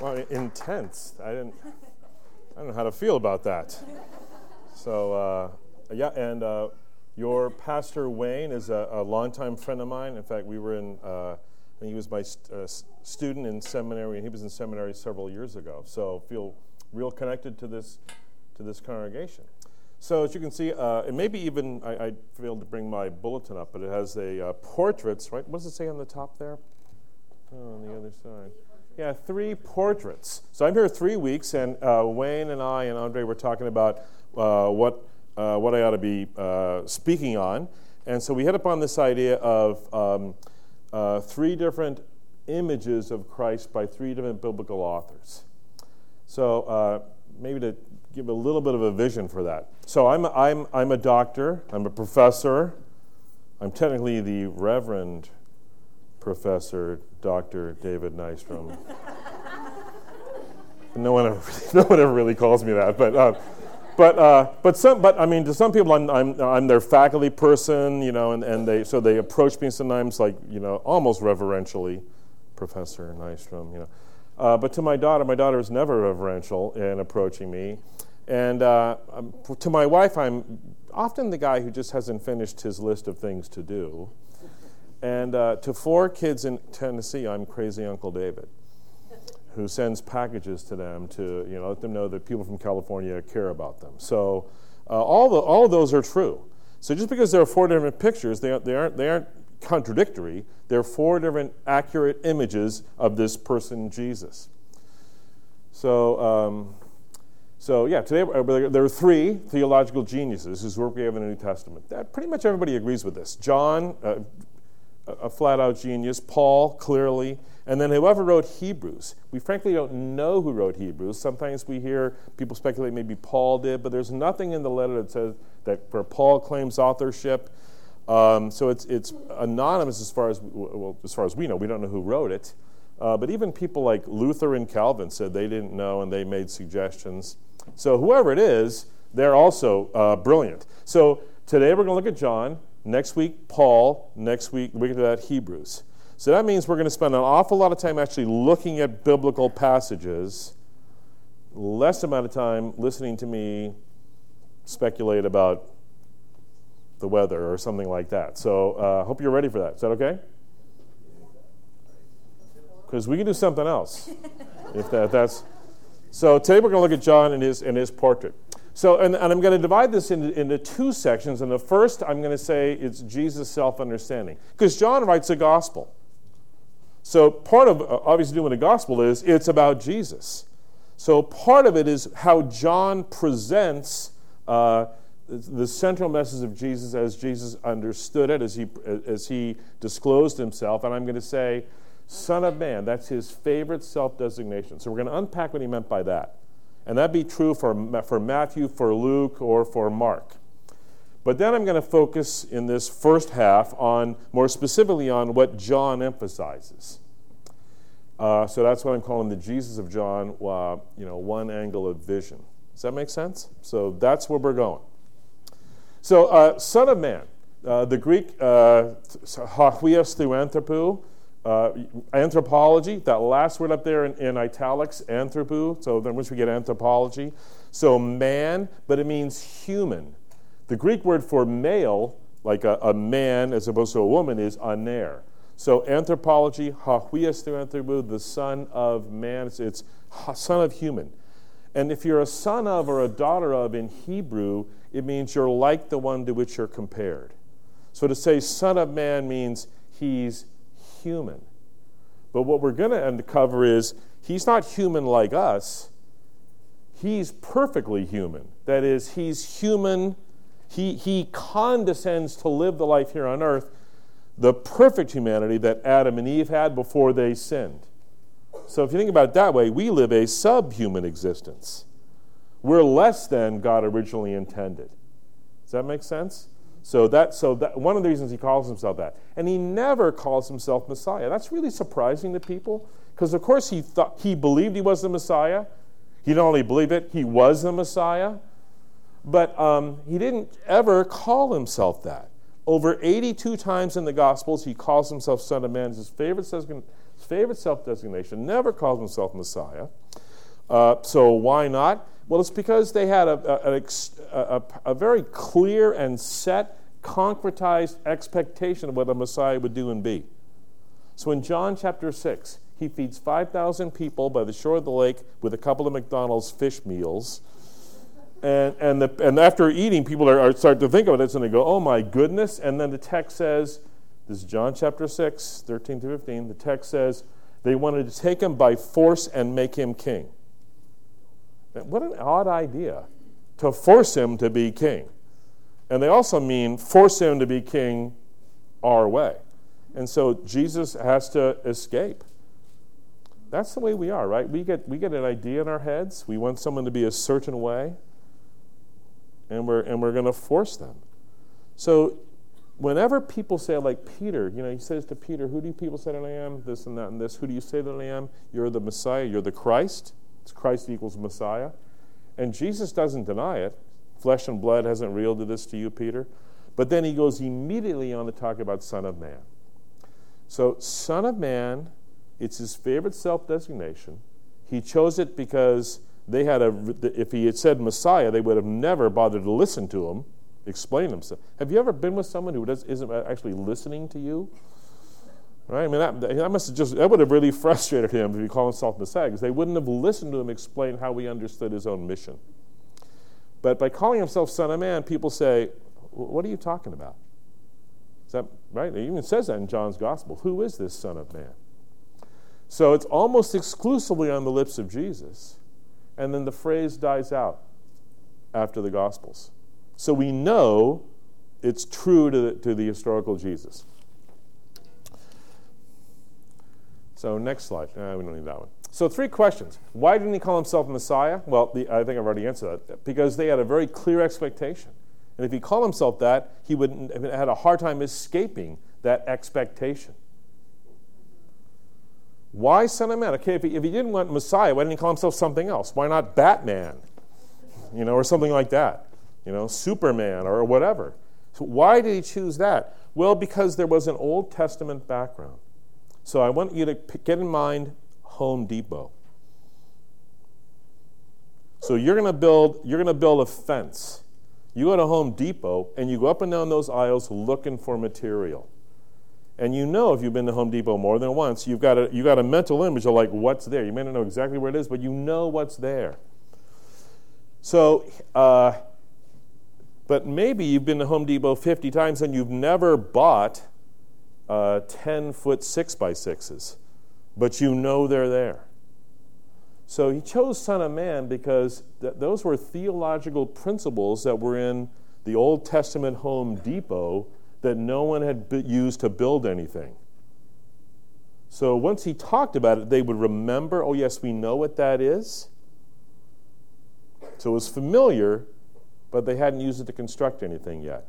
Well, intense. I didn't. I don't know how to feel about that. So uh, yeah, and uh, your pastor Wayne is a, a longtime friend of mine. In fact, we were in. Uh, he was my st- uh, student in seminary, and he was in seminary several years ago. So feel real connected to this to this congregation. So as you can see, uh, and maybe even I, I, failed to bring my bulletin up, but it has a uh, portraits. Right? What does it say on the top there? Oh, on the other side. Yeah, three portraits. So I'm here three weeks, and uh, Wayne and I and Andre were talking about uh, what uh, what I ought to be uh, speaking on, and so we hit upon this idea of um, uh, three different images of Christ by three different biblical authors. So uh, maybe to give a little bit of a vision for that. So I'm I'm I'm a doctor. I'm a professor. I'm technically the Reverend Professor Dr. David Nystrom. no one ever, no one ever really calls me that, but. Uh, but uh, but some but I mean to some people I'm, I'm, I'm their faculty person you know and, and they so they approach me sometimes like you know almost reverentially, Professor Nystrom you know, uh, but to my daughter my daughter is never reverential in approaching me, and uh, um, to my wife I'm often the guy who just hasn't finished his list of things to do. And uh, to four kids in Tennessee, I'm crazy Uncle David, who sends packages to them to you know let them know that people from California care about them. So uh, all the, all those are true. So just because there are four different pictures, they, they aren't they aren't contradictory. They're four different accurate images of this person Jesus. So. Um, so yeah, today uh, there are three theological geniuses whose work we have in the New Testament. That pretty much everybody agrees with this. John, uh, a flat out genius, Paul, clearly, and then whoever wrote Hebrews. We frankly don't know who wrote Hebrews. Sometimes we hear people speculate maybe Paul did, but there's nothing in the letter that says that where Paul claims authorship. Um, so it's, it's anonymous as far as, well, as far as we know. We don't know who wrote it. Uh, but even people like Luther and Calvin said they didn't know and they made suggestions. So whoever it is, they're also uh, brilliant. So today we're going to look at John. Next week, Paul. Next week, we get to that, Hebrews. So that means we're going to spend an awful lot of time actually looking at biblical passages, less amount of time listening to me speculate about the weather or something like that. So I uh, hope you're ready for that. Is that okay? Because we can do something else. if that, that's so today we're going to look at John and his, and his portrait. So, and, and I'm going to divide this into, into two sections. And the first, I'm going to say it's Jesus' self understanding. Because John writes a gospel. So, part of uh, obviously doing a gospel is it's about Jesus. So, part of it is how John presents uh, the central message of Jesus as Jesus understood it, as he, as he disclosed himself. And I'm going to say, Son of Man, that's his favorite self designation. So, we're going to unpack what he meant by that. And that'd be true for, for Matthew, for Luke, or for Mark. But then I'm going to focus in this first half on, more specifically, on what John emphasizes. Uh, so that's what I'm calling the Jesus of John, uh, you know, one angle of vision. Does that make sense? So that's where we're going. So, uh, Son of Man, uh, the Greek uh, uh, anthropology, that last word up there in, in italics, anthropo, so then once we get anthropology. So man, but it means human. The Greek word for male, like a, a man as opposed to a woman, is aner. So anthropology, hagios theanthropou, the son of man, it's, it's son of human. And if you're a son of or a daughter of in Hebrew, it means you're like the one to which you're compared. So to say son of man means he's human. But what we're going to uncover is he's not human like us. He's perfectly human. That is, he's human. He, he condescends to live the life here on earth, the perfect humanity that Adam and Eve had before they sinned. So if you think about it that way, we live a subhuman existence. We're less than God originally intended. Does that make sense? So that so that one of the reasons he calls himself that. And he never calls himself Messiah. That's really surprising to people because of course he thought he believed he was the Messiah. He not only believed it, he was the Messiah. But um, he didn't ever call himself that. Over 82 times in the Gospels, he calls himself Son of Man. His favorite His favorite self designation, never calls himself Messiah. Uh, so why not? Well, it's because they had a, a, a, a, very clear and set, concretized expectation of what the Messiah would do and be. So in John chapter 6, he feeds 5,000 people by the shore of the lake with a couple of McDonald's fish meals. And, and, the, and after eating, people are, are start to think about this and they go, oh my goodness. And then the text says, this is John chapter 6, 13 to 15. The text says, they wanted to take him by force and make him king. What an odd idea to force him to be king. And they also mean force him to be king our way. And so Jesus has to escape. That's the way we are, right? We get, we get an idea in our heads. We want someone to be a certain way, and we're, and we're going to force them. So, whenever people say, like Peter, you know, he says to Peter, Who do people say that I am? This and that and this. Who do you say that I am? You're the Messiah. You're the Christ. Christ equals Messiah. And Jesus doesn't deny it. Flesh and blood hasn't revealed this to you, Peter. But then he goes immediately on to talk about Son of Man. So, Son of Man, it's his favorite self designation. He chose it because they had a, if he had said Messiah, they would have never bothered to listen to him, explain himself. Have you ever been with someone who does, isn't actually listening to you? Right? I mean, that, that must have just, that would have really frustrated him if he called himself Messiah, because they wouldn't have listened to him explain how he understood his own mission. But by calling himself Son of Man, people say, What are you talking about? Is that right? It even says that in John's Gospel. Who is this Son of Man? So it's almost exclusively on the lips of Jesus. And then the phrase dies out after the Gospels. So we know it's true to the, to the historical Jesus. So next slide. Uh, we don't need that one. So three questions. Why didn't he call himself Messiah? Well, the, I think I've already answered that. Because they had a very clear expectation. And if he called himself that, he would have had a hard time escaping that expectation. Why Son of Man? Okay, if he, if he didn't want Messiah, why didn't he call himself something else? Why not Batman? You know, or something like that. You know, Superman or whatever. So why did he choose that? Well, because there was an Old Testament background. So I want you to get in mind Home Depot. So you're going to build you're going to build a fence. You go to Home Depot and you go up and down those aisles looking for material. And you know if you've been to Home Depot more than once, you've got a you got a mental image of like what's there. You may not know exactly where it is, but you know what's there. So, uh, but maybe you've been to Home Depot 50 times and you've never bought uh, 10 foot 6 by 6s, but you know they're there. So he chose Son of Man because th- those were theological principles that were in the Old Testament Home Depot that no one had used to build anything. So once he talked about it, they would remember, oh, yes, we know what that is. So it was familiar, but they hadn't used it to construct anything yet.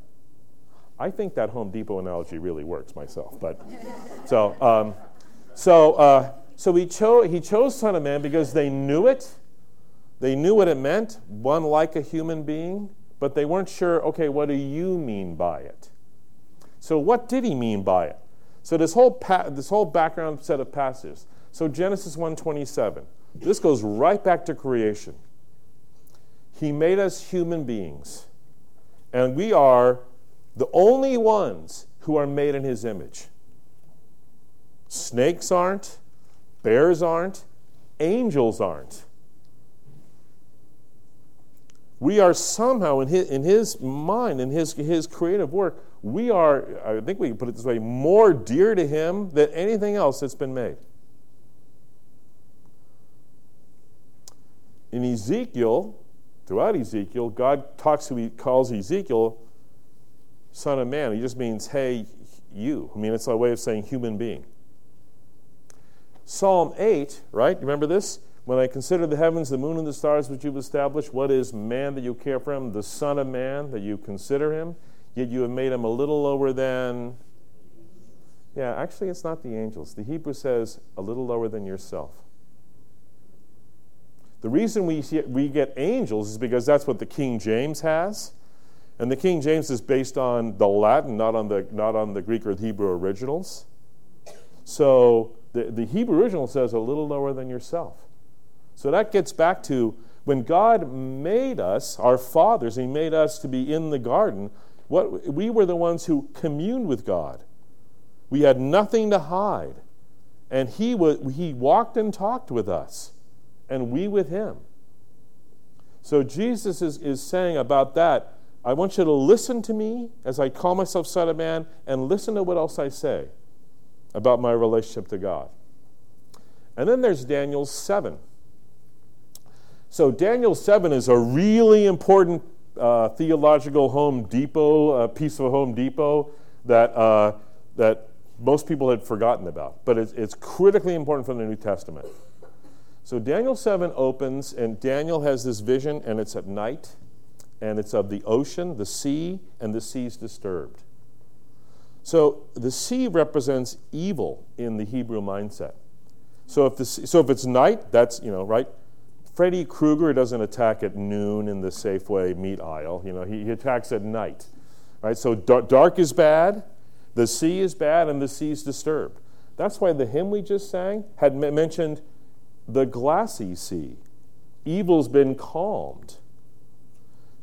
I think that Home Depot analogy really works myself. But so, um, so, uh, so he chose he chose Son of Man because they knew it. They knew what it meant, one like a human being, but they weren't sure. Okay, what do you mean by it? So, what did he mean by it? So this whole pa- this whole background set of passages. So Genesis 1:27. This goes right back to creation. He made us human beings, and we are the only ones who are made in his image. Snakes aren't, bears aren't, angels aren't. We are somehow, in his, in his mind, in his, his creative work, we are, I think we can put it this way, more dear to him than anything else that's been made. In Ezekiel, throughout Ezekiel, God talks to, he calls Ezekiel Son of Man. He just means, hey, you. I mean, it's a way of saying human being. Psalm 8, right? You Remember this? When I consider the heavens, the moon, and the stars which you've established, what is man that you care for him? The Son of Man that you consider him? Yet you have made him a little lower than. Yeah, actually, it's not the angels. The Hebrew says a little lower than yourself. The reason we, we get angels is because that's what the King James has. And the King James is based on the Latin, not on the, not on the Greek or the Hebrew originals. So The, the Hebrew original says a little lower than yourself. So that gets back to when God made us, our fathers, He made us to be in the garden, what, we were the ones who communed with God. We had nothing to hide. And he, was, he walked and talked with us, and we with Him. So Jesus is, is saying about that, I want you to listen to me as I call myself Son of Man, and listen to what else I say about my relationship to God. And then there's Daniel 7. So, Daniel 7 is a really important uh, theological Home Depot, uh, piece of Home Depot that, uh, that most people had forgotten about, but it's, it's critically important for the New Testament. So, Daniel 7 opens, and Daniel has this vision, and it's at night, and it's of the ocean, the sea, and the sea's disturbed. So, the sea represents evil in the Hebrew mindset. So if, the, so if it's night, that's, you know, right? Freddy Krueger doesn't attack at noon in the Safeway meat aisle. You know, he, he attacks at night. Right? So dark, dark is bad, the sea is bad, and the sea is disturbed. That's why the hymn we just sang had m- mentioned the glassy sea. Evil's been calmed.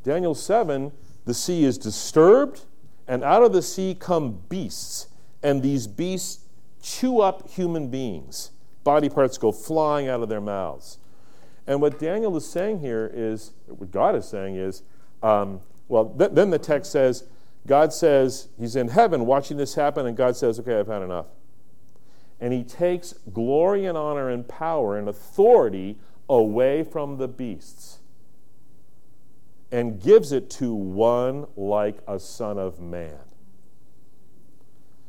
Daniel 7, the sea is disturbed, and out of the sea come beasts, and these beasts chew up human beings. Body parts go flying out of their mouths. And what Daniel is saying here is, what God is saying is, um, well, th- then the text says, God says, He's in heaven watching this happen, and God says, okay, I've had enough. And He takes glory and honor and power and authority away from the beasts and gives it to one like a son of man.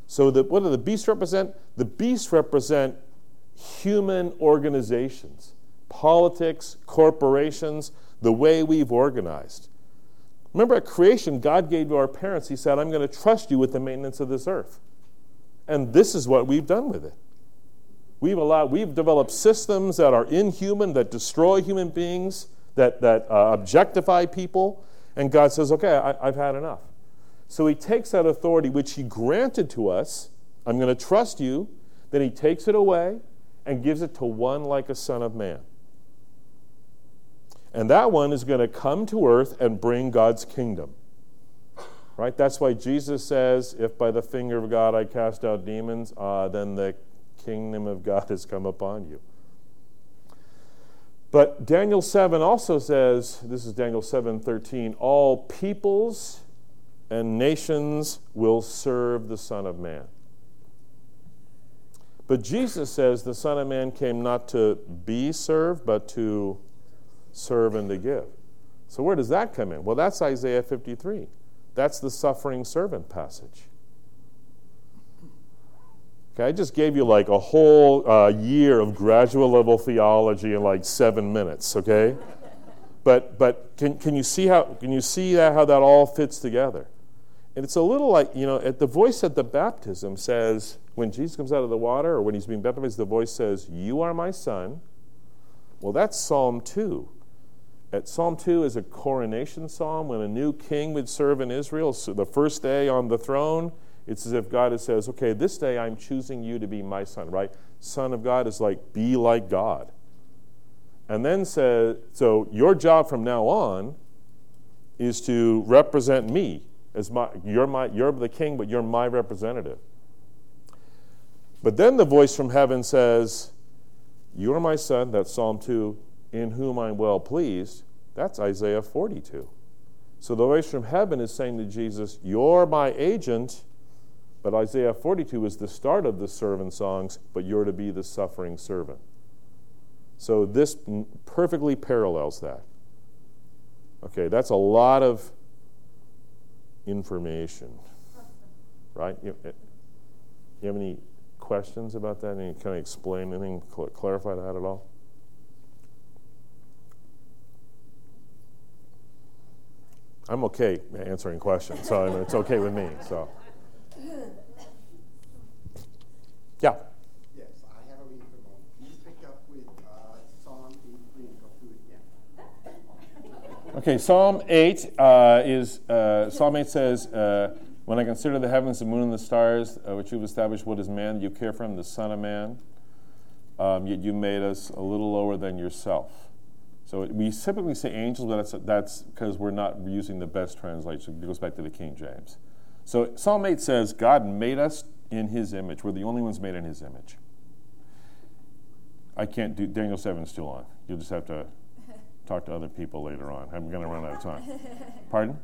So, the, what do the beasts represent? The beasts represent human organizations politics, corporations, the way we've organized. Remember at creation, God gave to our parents, He said, I'm going to trust you with the maintenance of this earth. And this is what we've done with it. We've, allowed, we've developed systems that are inhuman, that destroy human beings, that, that uh, objectify people. And God says, okay, I, I've had enough. So He takes that authority which He granted to us, I'm going to trust you, then He takes it away and gives it to one like a son of man. And that one is going to come to earth and bring God's kingdom. Right? That's why Jesus says, If by the finger of God I cast out demons, uh, then the kingdom of God has come upon you. But Daniel 7 also says, this is Daniel 7 13, all peoples and nations will serve the Son of Man. But Jesus says the Son of Man came not to be served, but to serve and to give. So, where does that come in? Well, that's Isaiah 53. That's the suffering servant passage. Okay, I just gave you like a whole uh, year of graduate level theology in like seven minutes, okay? but but can, can you see how can you see that, how that all fits together? And it's a little like, you know, at the voice at the baptism says, when Jesus comes out of the water or when he's being baptized, the voice says, You are my son. Well, that's Psalm 2. At Psalm 2 is a coronation psalm when a new king would serve in Israel. So the first day on the throne, it's as if God says, Okay, this day I'm choosing you to be my son, right? Son of God is like, be like God. And then says, So your job from now on is to represent me as my you're my you're the king, but you're my representative. But then the voice from heaven says, You are my son, that's Psalm 2 in whom I'm well pleased, that's Isaiah 42. So the voice from heaven is saying to Jesus, You're my agent, but Isaiah 42 is the start of the servant songs, but you're to be the suffering servant. So this perfectly parallels that. Okay, that's a lot of information, right? You, eh, you have any questions about that? Any kind of explain anything, clarify that at all? I'm okay answering questions, so it's okay with me. So, yeah. Yes, I have a reading from Please pick up with uh, Psalm 8 and go through it again. Okay, Psalm 8 uh, is uh, Psalm 8 says, uh, "When I consider the heavens, the moon, and the stars, uh, which you've established, what is man? You care for him, the Son of Man." um, yet you made us a little lower than yourself. So we typically say angels, but that's because we're not using the best translation. It goes back to the King James. So Psalm 8 says, God made us in his image. We're the only ones made in his image. I can't do Daniel 7 is too long. You'll just have to talk to other people later on. I'm going to run out of time. Pardon?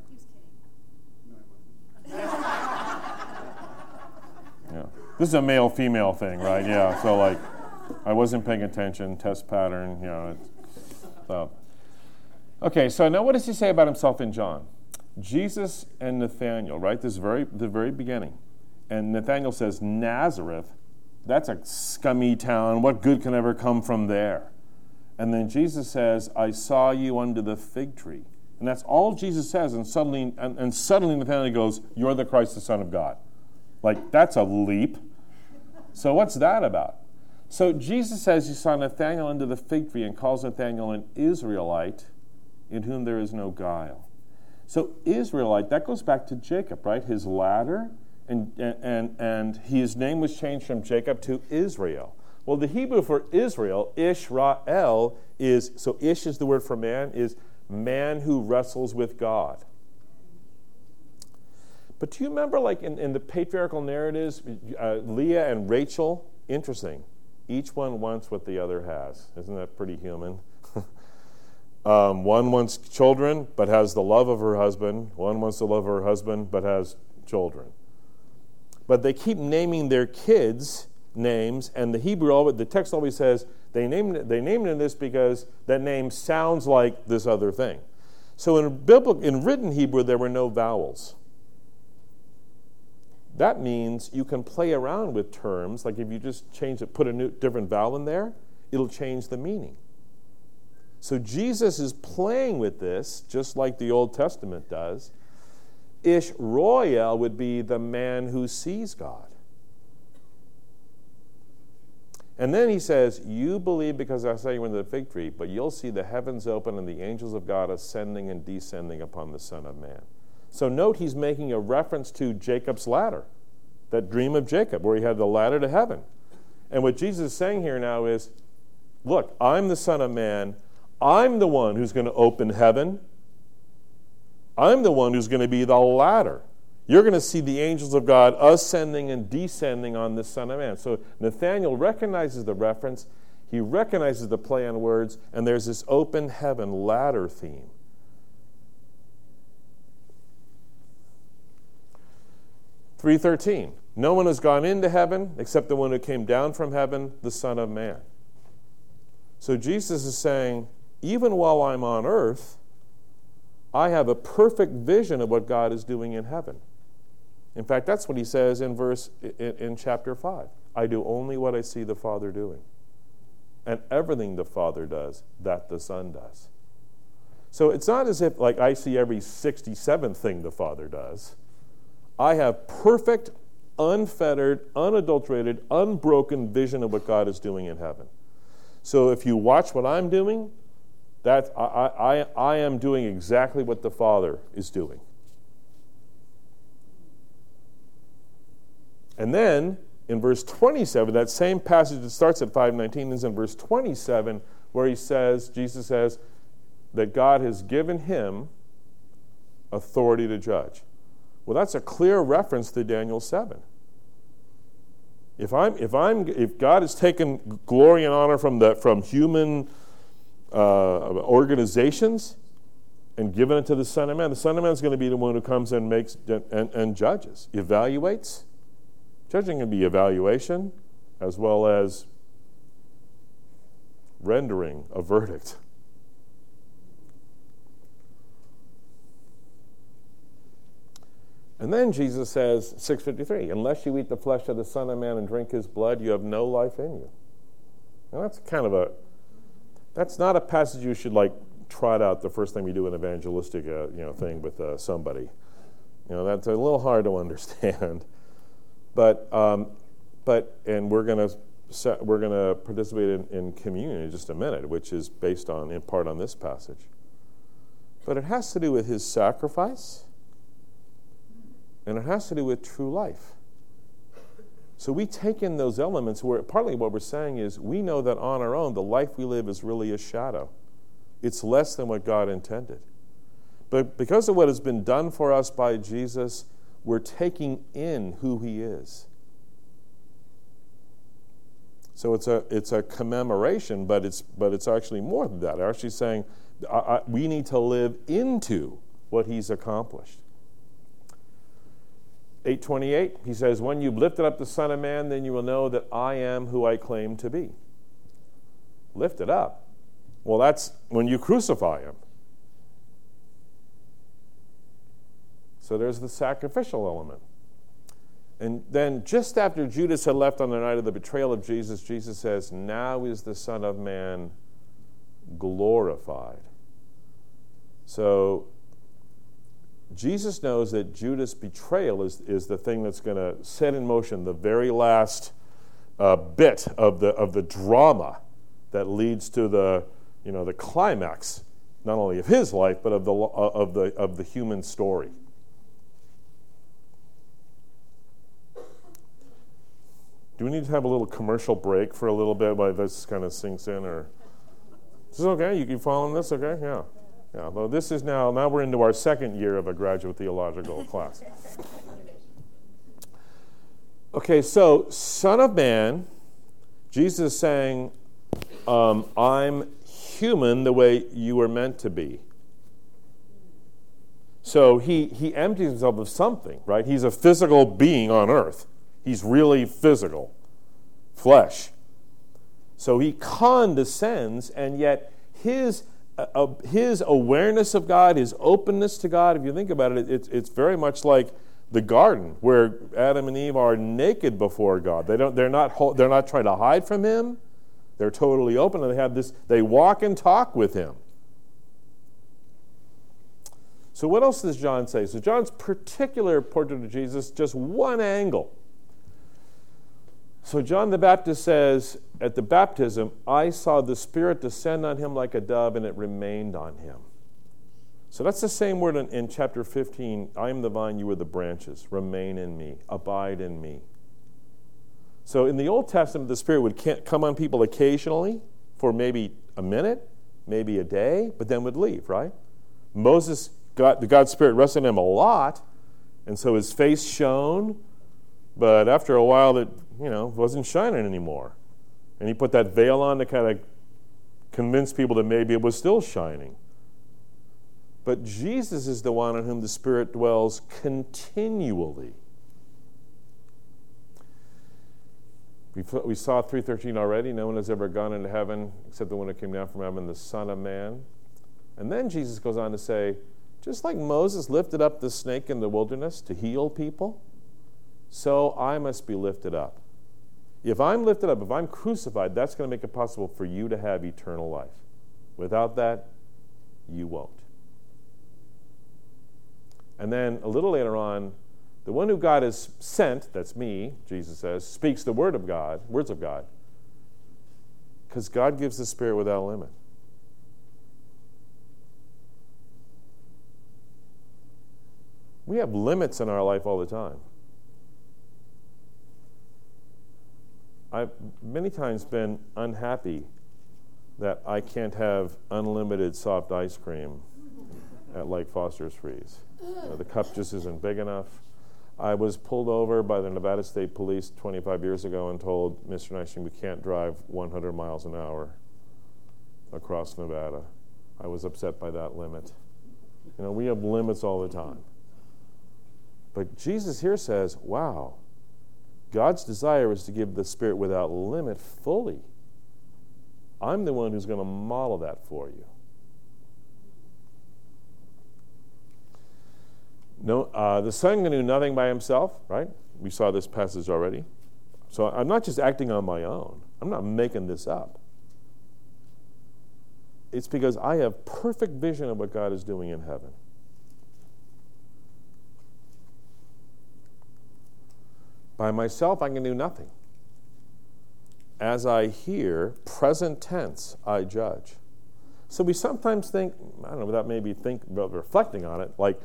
yeah. This is a male female thing, right? Yeah. So, like, I wasn't paying attention, test pattern, you know. So. Okay, so now what does he say about himself in John? Jesus and Nathaniel, right? This very the very beginning. And Nathaniel says, Nazareth, that's a scummy town. What good can ever come from there? And then Jesus says, I saw you under the fig tree. And that's all Jesus says. And suddenly, and, and suddenly Nathaniel goes, You're the Christ, the Son of God. Like, that's a leap. So, what's that about? So, Jesus says he saw Nathaniel under the fig tree and calls Nathaniel an Israelite in whom there is no guile. So, Israelite, that goes back to Jacob, right? His ladder, and, and, and his name was changed from Jacob to Israel. Well, the Hebrew for Israel, Ishrael, is so Ish is the word for man, is man who wrestles with God. But do you remember, like in, in the patriarchal narratives, uh, Leah and Rachel? Interesting. Each one wants what the other has. Isn't that pretty human? Um, one wants children but has the love of her husband. One wants the love of her husband but has children. But they keep naming their kids names, and the Hebrew, the text always says they named they named it this because that name sounds like this other thing. So in biblical, in written Hebrew, there were no vowels. That means you can play around with terms, like if you just change it, put a new, different vowel in there, it'll change the meaning. So Jesus is playing with this, just like the Old Testament does. Ish Royal would be the man who sees God. And then he says, You believe because I saw you under the fig tree, but you'll see the heavens open and the angels of God ascending and descending upon the Son of Man. So note he's making a reference to Jacob's ladder, that dream of Jacob, where he had the ladder to heaven. And what Jesus is saying here now is, Look, I'm the Son of Man. I'm the one who's going to open heaven. I'm the one who's going to be the ladder you're going to see the angels of God ascending and descending on the Son of Man. So Nathaniel recognizes the reference, he recognizes the play on words, and there's this open heaven ladder theme. Three thirteen. No one has gone into heaven except the one who came down from heaven, the Son of Man. So Jesus is saying, even while I'm on earth, I have a perfect vision of what God is doing in heaven. In fact, that's what he says in verse in, in, chapter 5. I do only what I see the Father doing. And everything the Father does, that the Son does. So it's not as if like I see every 67th thing the Father does. I have perfect, unfettered, unadulterated, unbroken vision of what God is doing in heaven. So if you watch what I'm doing, that I, I, I am doing exactly what the Father is doing. And then in verse 27, that same passage that starts at 519 is in verse 27, where he says, Jesus says, that God has given him authority to judge. Well, that's a clear reference to Daniel 7. If, I'm, if, I'm, if God has taken glory and honor from, the, from human uh, organizations and given it to the Son of Man, the Son of Man is going to be the one who comes and makes and, and judges, evaluates, Judging can be evaluation as well as rendering a verdict. And then Jesus says, 653, unless you eat the flesh of the Son of Man and drink his blood, you have no life in you. Now that's kind of a, that's not a passage you should like trot out the first time you do an evangelistic uh, you know, thing with uh, somebody. You know, that's a little hard to understand. But, um, but and we're going to we're to participate in, in communion in just a minute, which is based on in part on this passage. But it has to do with his sacrifice, and it has to do with true life. So we take in those elements where partly what we're saying is we know that on our own, the life we live is really a shadow. It's less than what God intended. But because of what has been done for us by Jesus, we're taking in who he is. So it's a, it's a commemoration, but it's, but it's actually more than that. They're actually saying I, I, we need to live into what he's accomplished. 828, he says, When you've lifted up the Son of Man, then you will know that I am who I claim to be. Lifted up. Well, that's when you crucify him. So there's the sacrificial element. And then, just after Judas had left on the night of the betrayal of Jesus, Jesus says, Now is the Son of Man glorified. So, Jesus knows that Judas' betrayal is, is the thing that's going to set in motion the very last uh, bit of the, of the drama that leads to the, you know, the climax, not only of his life, but of the, of the, of the human story. Do we need to have a little commercial break for a little bit while this kind of sinks in, or is this okay? You keep following this, okay? Yeah, yeah. Though this is now now we're into our second year of a graduate theological class. Okay, so Son of Man, Jesus is saying, um, "I'm human the way you were meant to be." So he he empties himself of something, right? He's a physical being on earth. He's really physical, flesh. So he condescends, and yet his, uh, his awareness of God, his openness to God, if you think about it, it's, it's very much like the garden where Adam and Eve are naked before God. They don't, they're, not, they're not trying to hide from him. They're totally open and they have this, they walk and talk with him. So, what else does John say? So, John's particular portrait of Jesus, just one angle. So John the Baptist says at the baptism, I saw the Spirit descend on him like a dove, and it remained on him. So that's the same word in, in, chapter 15 I am the vine, you are the branches. Remain in me, abide in me. So in the Old Testament, the Spirit would come on people occasionally for maybe a minute, maybe a day, but then would leave, right? Moses, got, the God's Spirit rested on him a lot, and so his face shone, but after a while, it you know, wasn't shining anymore. And he put that veil on to kind of convince people that maybe it was still shining. But Jesus is the one in whom the Spirit dwells continually. We saw 313 already. No one has ever gone into heaven except the one who came down from heaven, the Son of Man. And then Jesus goes on to say, just like Moses lifted up the snake in the wilderness to heal people, so I must be lifted up. If I'm lifted up, if I'm crucified, that's going to make it possible for you to have eternal life. Without that, you won't. And then a little later on, the one who God has sent, that's me, Jesus says, speaks the word of God, words of God. Because God gives the Spirit without limit. We have limits in our life all the time. I've many times been unhappy that I can't have unlimited soft ice cream at Lake Foster's Freeze. You know, the cup just isn't big enough. I was pulled over by the Nevada State Police 25 years ago and told, Mr. Nystrom, we can't drive 100 miles an hour across Nevada. I was upset by that limit. You know, we have limits all the time. But Jesus here says, wow, God's desire is to give the Spirit without limit fully. I'm the one who's going to model that for you. No, uh, the Son can do nothing by himself, right? We saw this passage already. So I'm not just acting on my own, I'm not making this up. It's because I have perfect vision of what God is doing in heaven. By myself, I can do nothing. As I hear, present tense, I judge. So we sometimes think, I don't know, without maybe think reflecting on it, like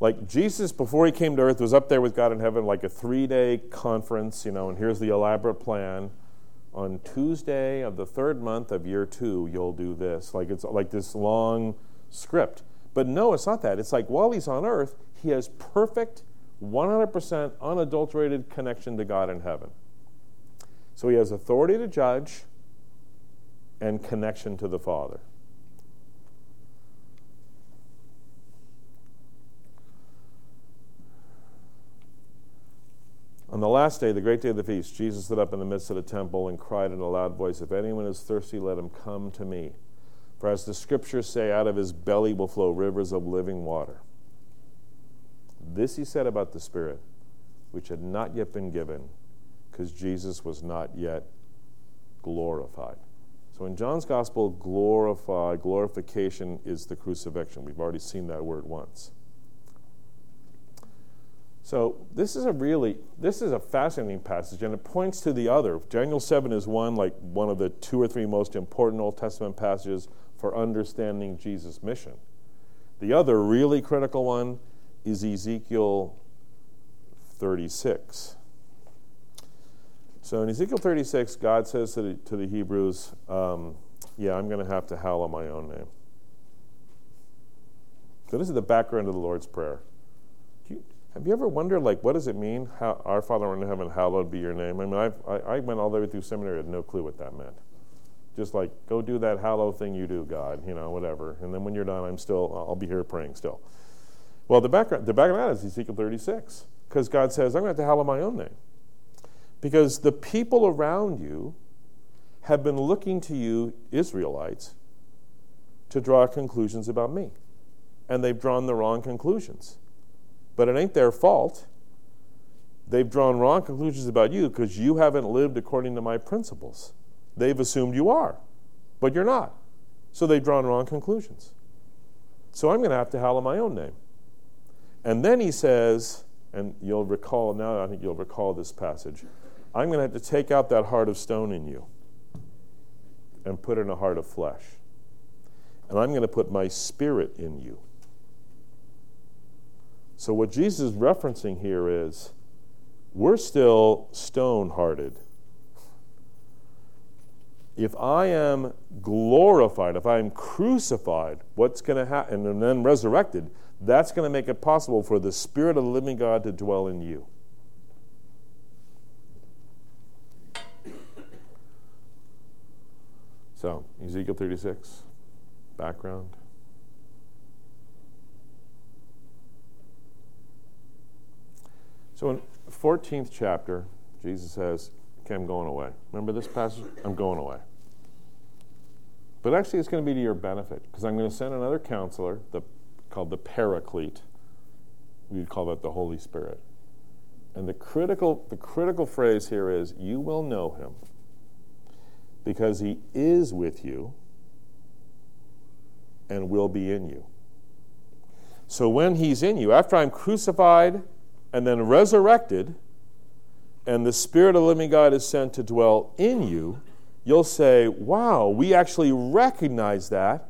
like Jesus, before he came to earth, was up there with God in heaven, like a three day conference, you know, and here's the elaborate plan. On Tuesday of the third month of year two, you'll do this. Like it's like this long script. But no, it's not that. It's like while he's on earth, he has perfect, 100% unadulterated connection to God in heaven. So he has authority to judge and connection to the Father. On the last day, the great day of the feast, Jesus stood up in the midst of the temple and cried in a loud voice, If anyone is thirsty, let him come to me. For as the scriptures say, out of his belly will flow rivers of living water. This he said about the Spirit, which had not yet been given, because Jesus was not yet glorified. So in John's gospel, glorify, glorification is the crucifixion. We've already seen that word once. So this is a really this is a fascinating passage, and it points to the other. Daniel seven is one like one of the two or three most important Old Testament passages for understanding Jesus' mission. The other really critical one is Ezekiel 36. So in Ezekiel 36, God says to the, to the Hebrews, um, Yeah, I'm going to have to hallow my own name. So this is the background of the Lord's Prayer. Have you ever wondered, like, what does it mean? How, Our Father in heaven, hallowed be your name. I mean, I've, I, I went all the way through seminary, had no clue what that meant. Just like, go do that hallow thing you do, God, you know, whatever. And then when you're done, I'm still, I'll be here praying still. Well, the background, the background is Ezekiel 36, because God says, I'm going to have to hallow my own name. Because the people around you have been looking to you, Israelites, to draw conclusions about me. And they've drawn the wrong conclusions. But it ain't their fault. They've drawn wrong conclusions about you because you haven't lived according to my principles. They've assumed you are, but you're not. So they've drawn wrong conclusions. So I'm going to have to hallow my own name. And then he says, and you'll recall now, I think you'll recall this passage I'm going to have to take out that heart of stone in you and put in a heart of flesh. And I'm going to put my spirit in you. So, what Jesus is referencing here is we're still stone hearted. If I am glorified, if I am crucified, what's going to happen, and then resurrected, that's going to make it possible for the Spirit of the living God to dwell in you. So, Ezekiel 36, background. So in 14th chapter, Jesus says, Okay, I'm going away. Remember this passage? I'm going away. But actually, it's going to be to your benefit because I'm going to send another counselor the, called the Paraclete. We'd call that the Holy Spirit. And the critical, the critical phrase here is you will know him because he is with you and will be in you. So when he's in you, after I'm crucified, and then resurrected, and the Spirit of the living God is sent to dwell in you, you'll say, Wow, we actually recognize that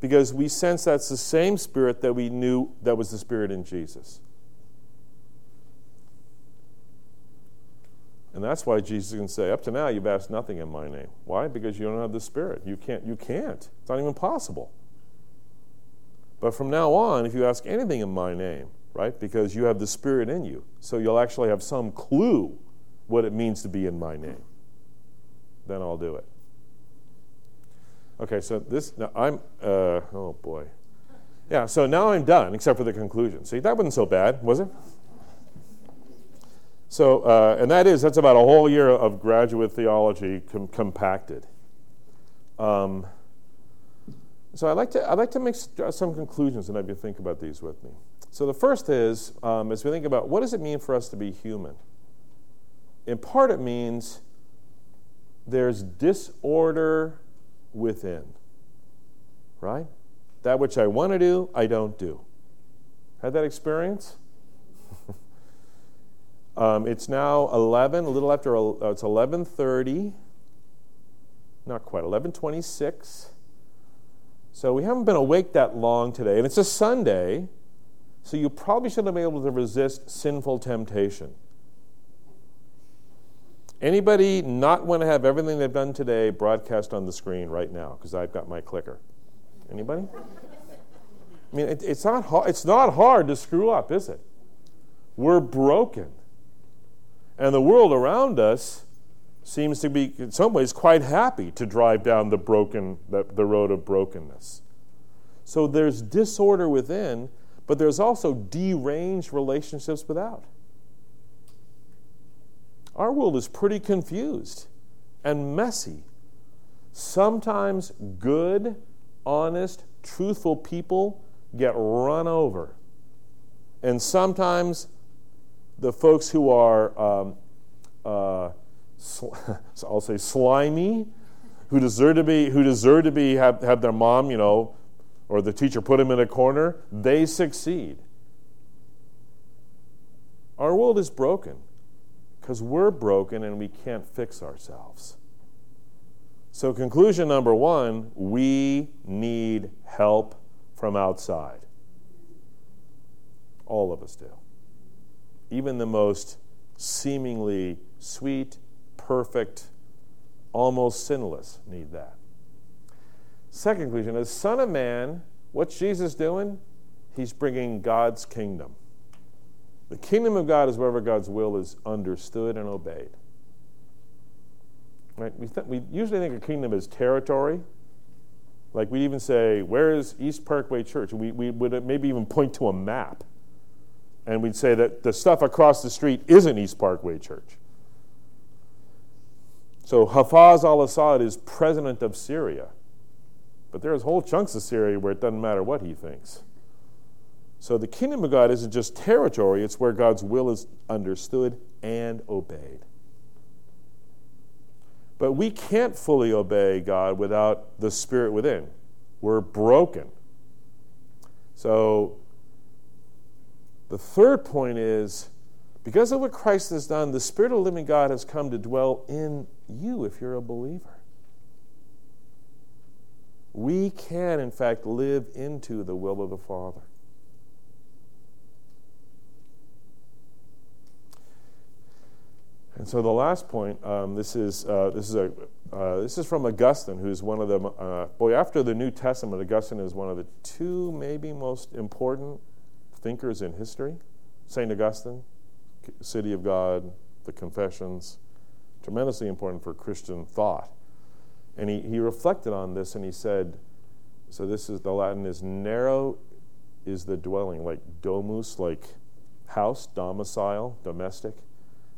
because we sense that's the same Spirit that we knew that was the Spirit in Jesus. And that's why Jesus can say, Up to now, you've asked nothing in my name. Why? Because you don't have the Spirit. You can't. You can't. It's not even possible. But from now on, if you ask anything in my name, right? Because you have the Spirit in you. So you'll actually have some clue what it means to be in my name. Then I'll do it. Okay, so this, now I'm, uh, oh boy. Yeah, so now I'm done, except for the conclusion. See, that wasn't so bad, was it? So, uh, and that is, that's about a whole year of graduate theology com- compacted. Um, so I'd like to, I'd like to make some conclusions and have you think about these with me. So the first is, um, as we think about what does it mean for us to be human? In part, it means there's disorder within, right? That which I want to do, I don't do. Had that experience? um, it's now 11, a little after, uh, it's 11.30, not quite, 11.26. So we haven't been awake that long today, and it's a Sunday. So you probably should have been able to resist sinful temptation. Anybody not want to have everything they've done today broadcast on the screen right now because I've got my clicker? Anybody? I mean, it, it's, not hard, it's not hard to screw up, is it? We're broken. And the world around us seems to be, in some ways, quite happy to drive down the, broken, the, the road of brokenness. So there's disorder within, but there's also deranged relationships without. Our world is pretty confused and messy. Sometimes good, honest, truthful people get run over. And sometimes the folks who are, um, uh, sl- I'll say slimy, who deserve to be, who deserve to be, have, have their mom, you know, or the teacher put them in a corner, they succeed. Our world is broken because we're broken and we can't fix ourselves. So, conclusion number one we need help from outside. All of us do. Even the most seemingly sweet, perfect, almost sinless need that. Second conclusion as Son of Man, what's Jesus doing? He's bringing God's kingdom. The kingdom of God is wherever God's will is understood and obeyed. Right? We, th- we usually think a kingdom is territory. Like we even say, where is East Parkway Church? We, we would maybe even point to a map. And we'd say that the stuff across the street isn't East Parkway Church. So Hafez al Assad is president of Syria. But there's whole chunks of Syria where it doesn't matter what he thinks. So the kingdom of God isn't just territory, it's where God's will is understood and obeyed. But we can't fully obey God without the Spirit within. We're broken. So the third point is because of what Christ has done, the Spirit of the living God has come to dwell in you if you're a believer. We can, in fact, live into the will of the Father. And so the last point, um, this is uh, this is a uh, this is from Augustine, who's one of the uh, boy after the New Testament. Augustine is one of the two maybe most important thinkers in history. Saint Augustine, City of God, the Confessions, tremendously important for Christian thought. And he, he reflected on this and he said, so this is the Latin is narrow is the dwelling, like domus, like house, domicile, domestic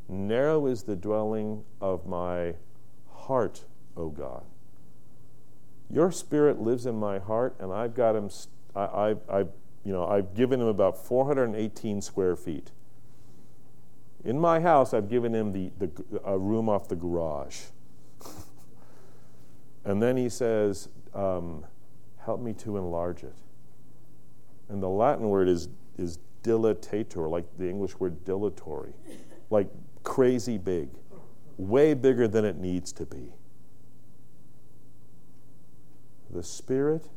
Narrow is the dwelling of my heart, O God. Your spirit lives in my heart, and I've got him. I, I, you know, I've given him about 418 square feet. In my house, I've given him the, the a room off the garage. and then he says, um, "Help me to enlarge it." And the Latin word is is dilatetur, like the English word dilatory, like crazy big, way bigger than it needs to be. The Spirit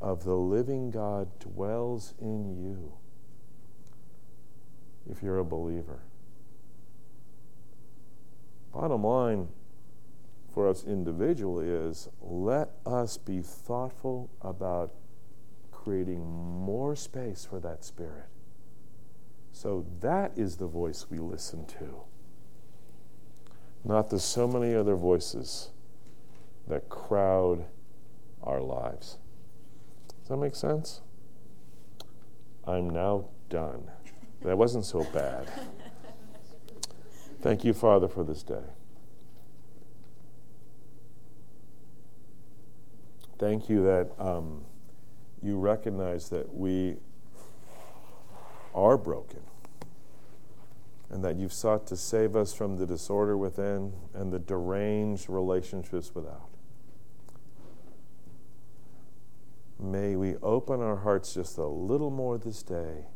of the living God dwells in you if you're a believer. Bottom line for us individually is let us be thoughtful about creating more space for that Spirit. So that is the voice we listen to not the so many other voices that crowd our lives. Does that make sense? I'm now done. That wasn't so bad. Thank you, Father, for this day. Thank you that um, you recognize that we are broken and that you've sought to save us from the disorder within and the deranged relationships without. May we open our hearts just a little more this day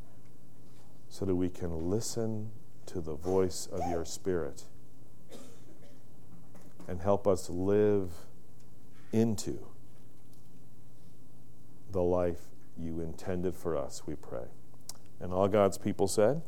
so that we can listen to the voice of your Spirit and help us live into the life you intended for us, we pray. And all God's people said,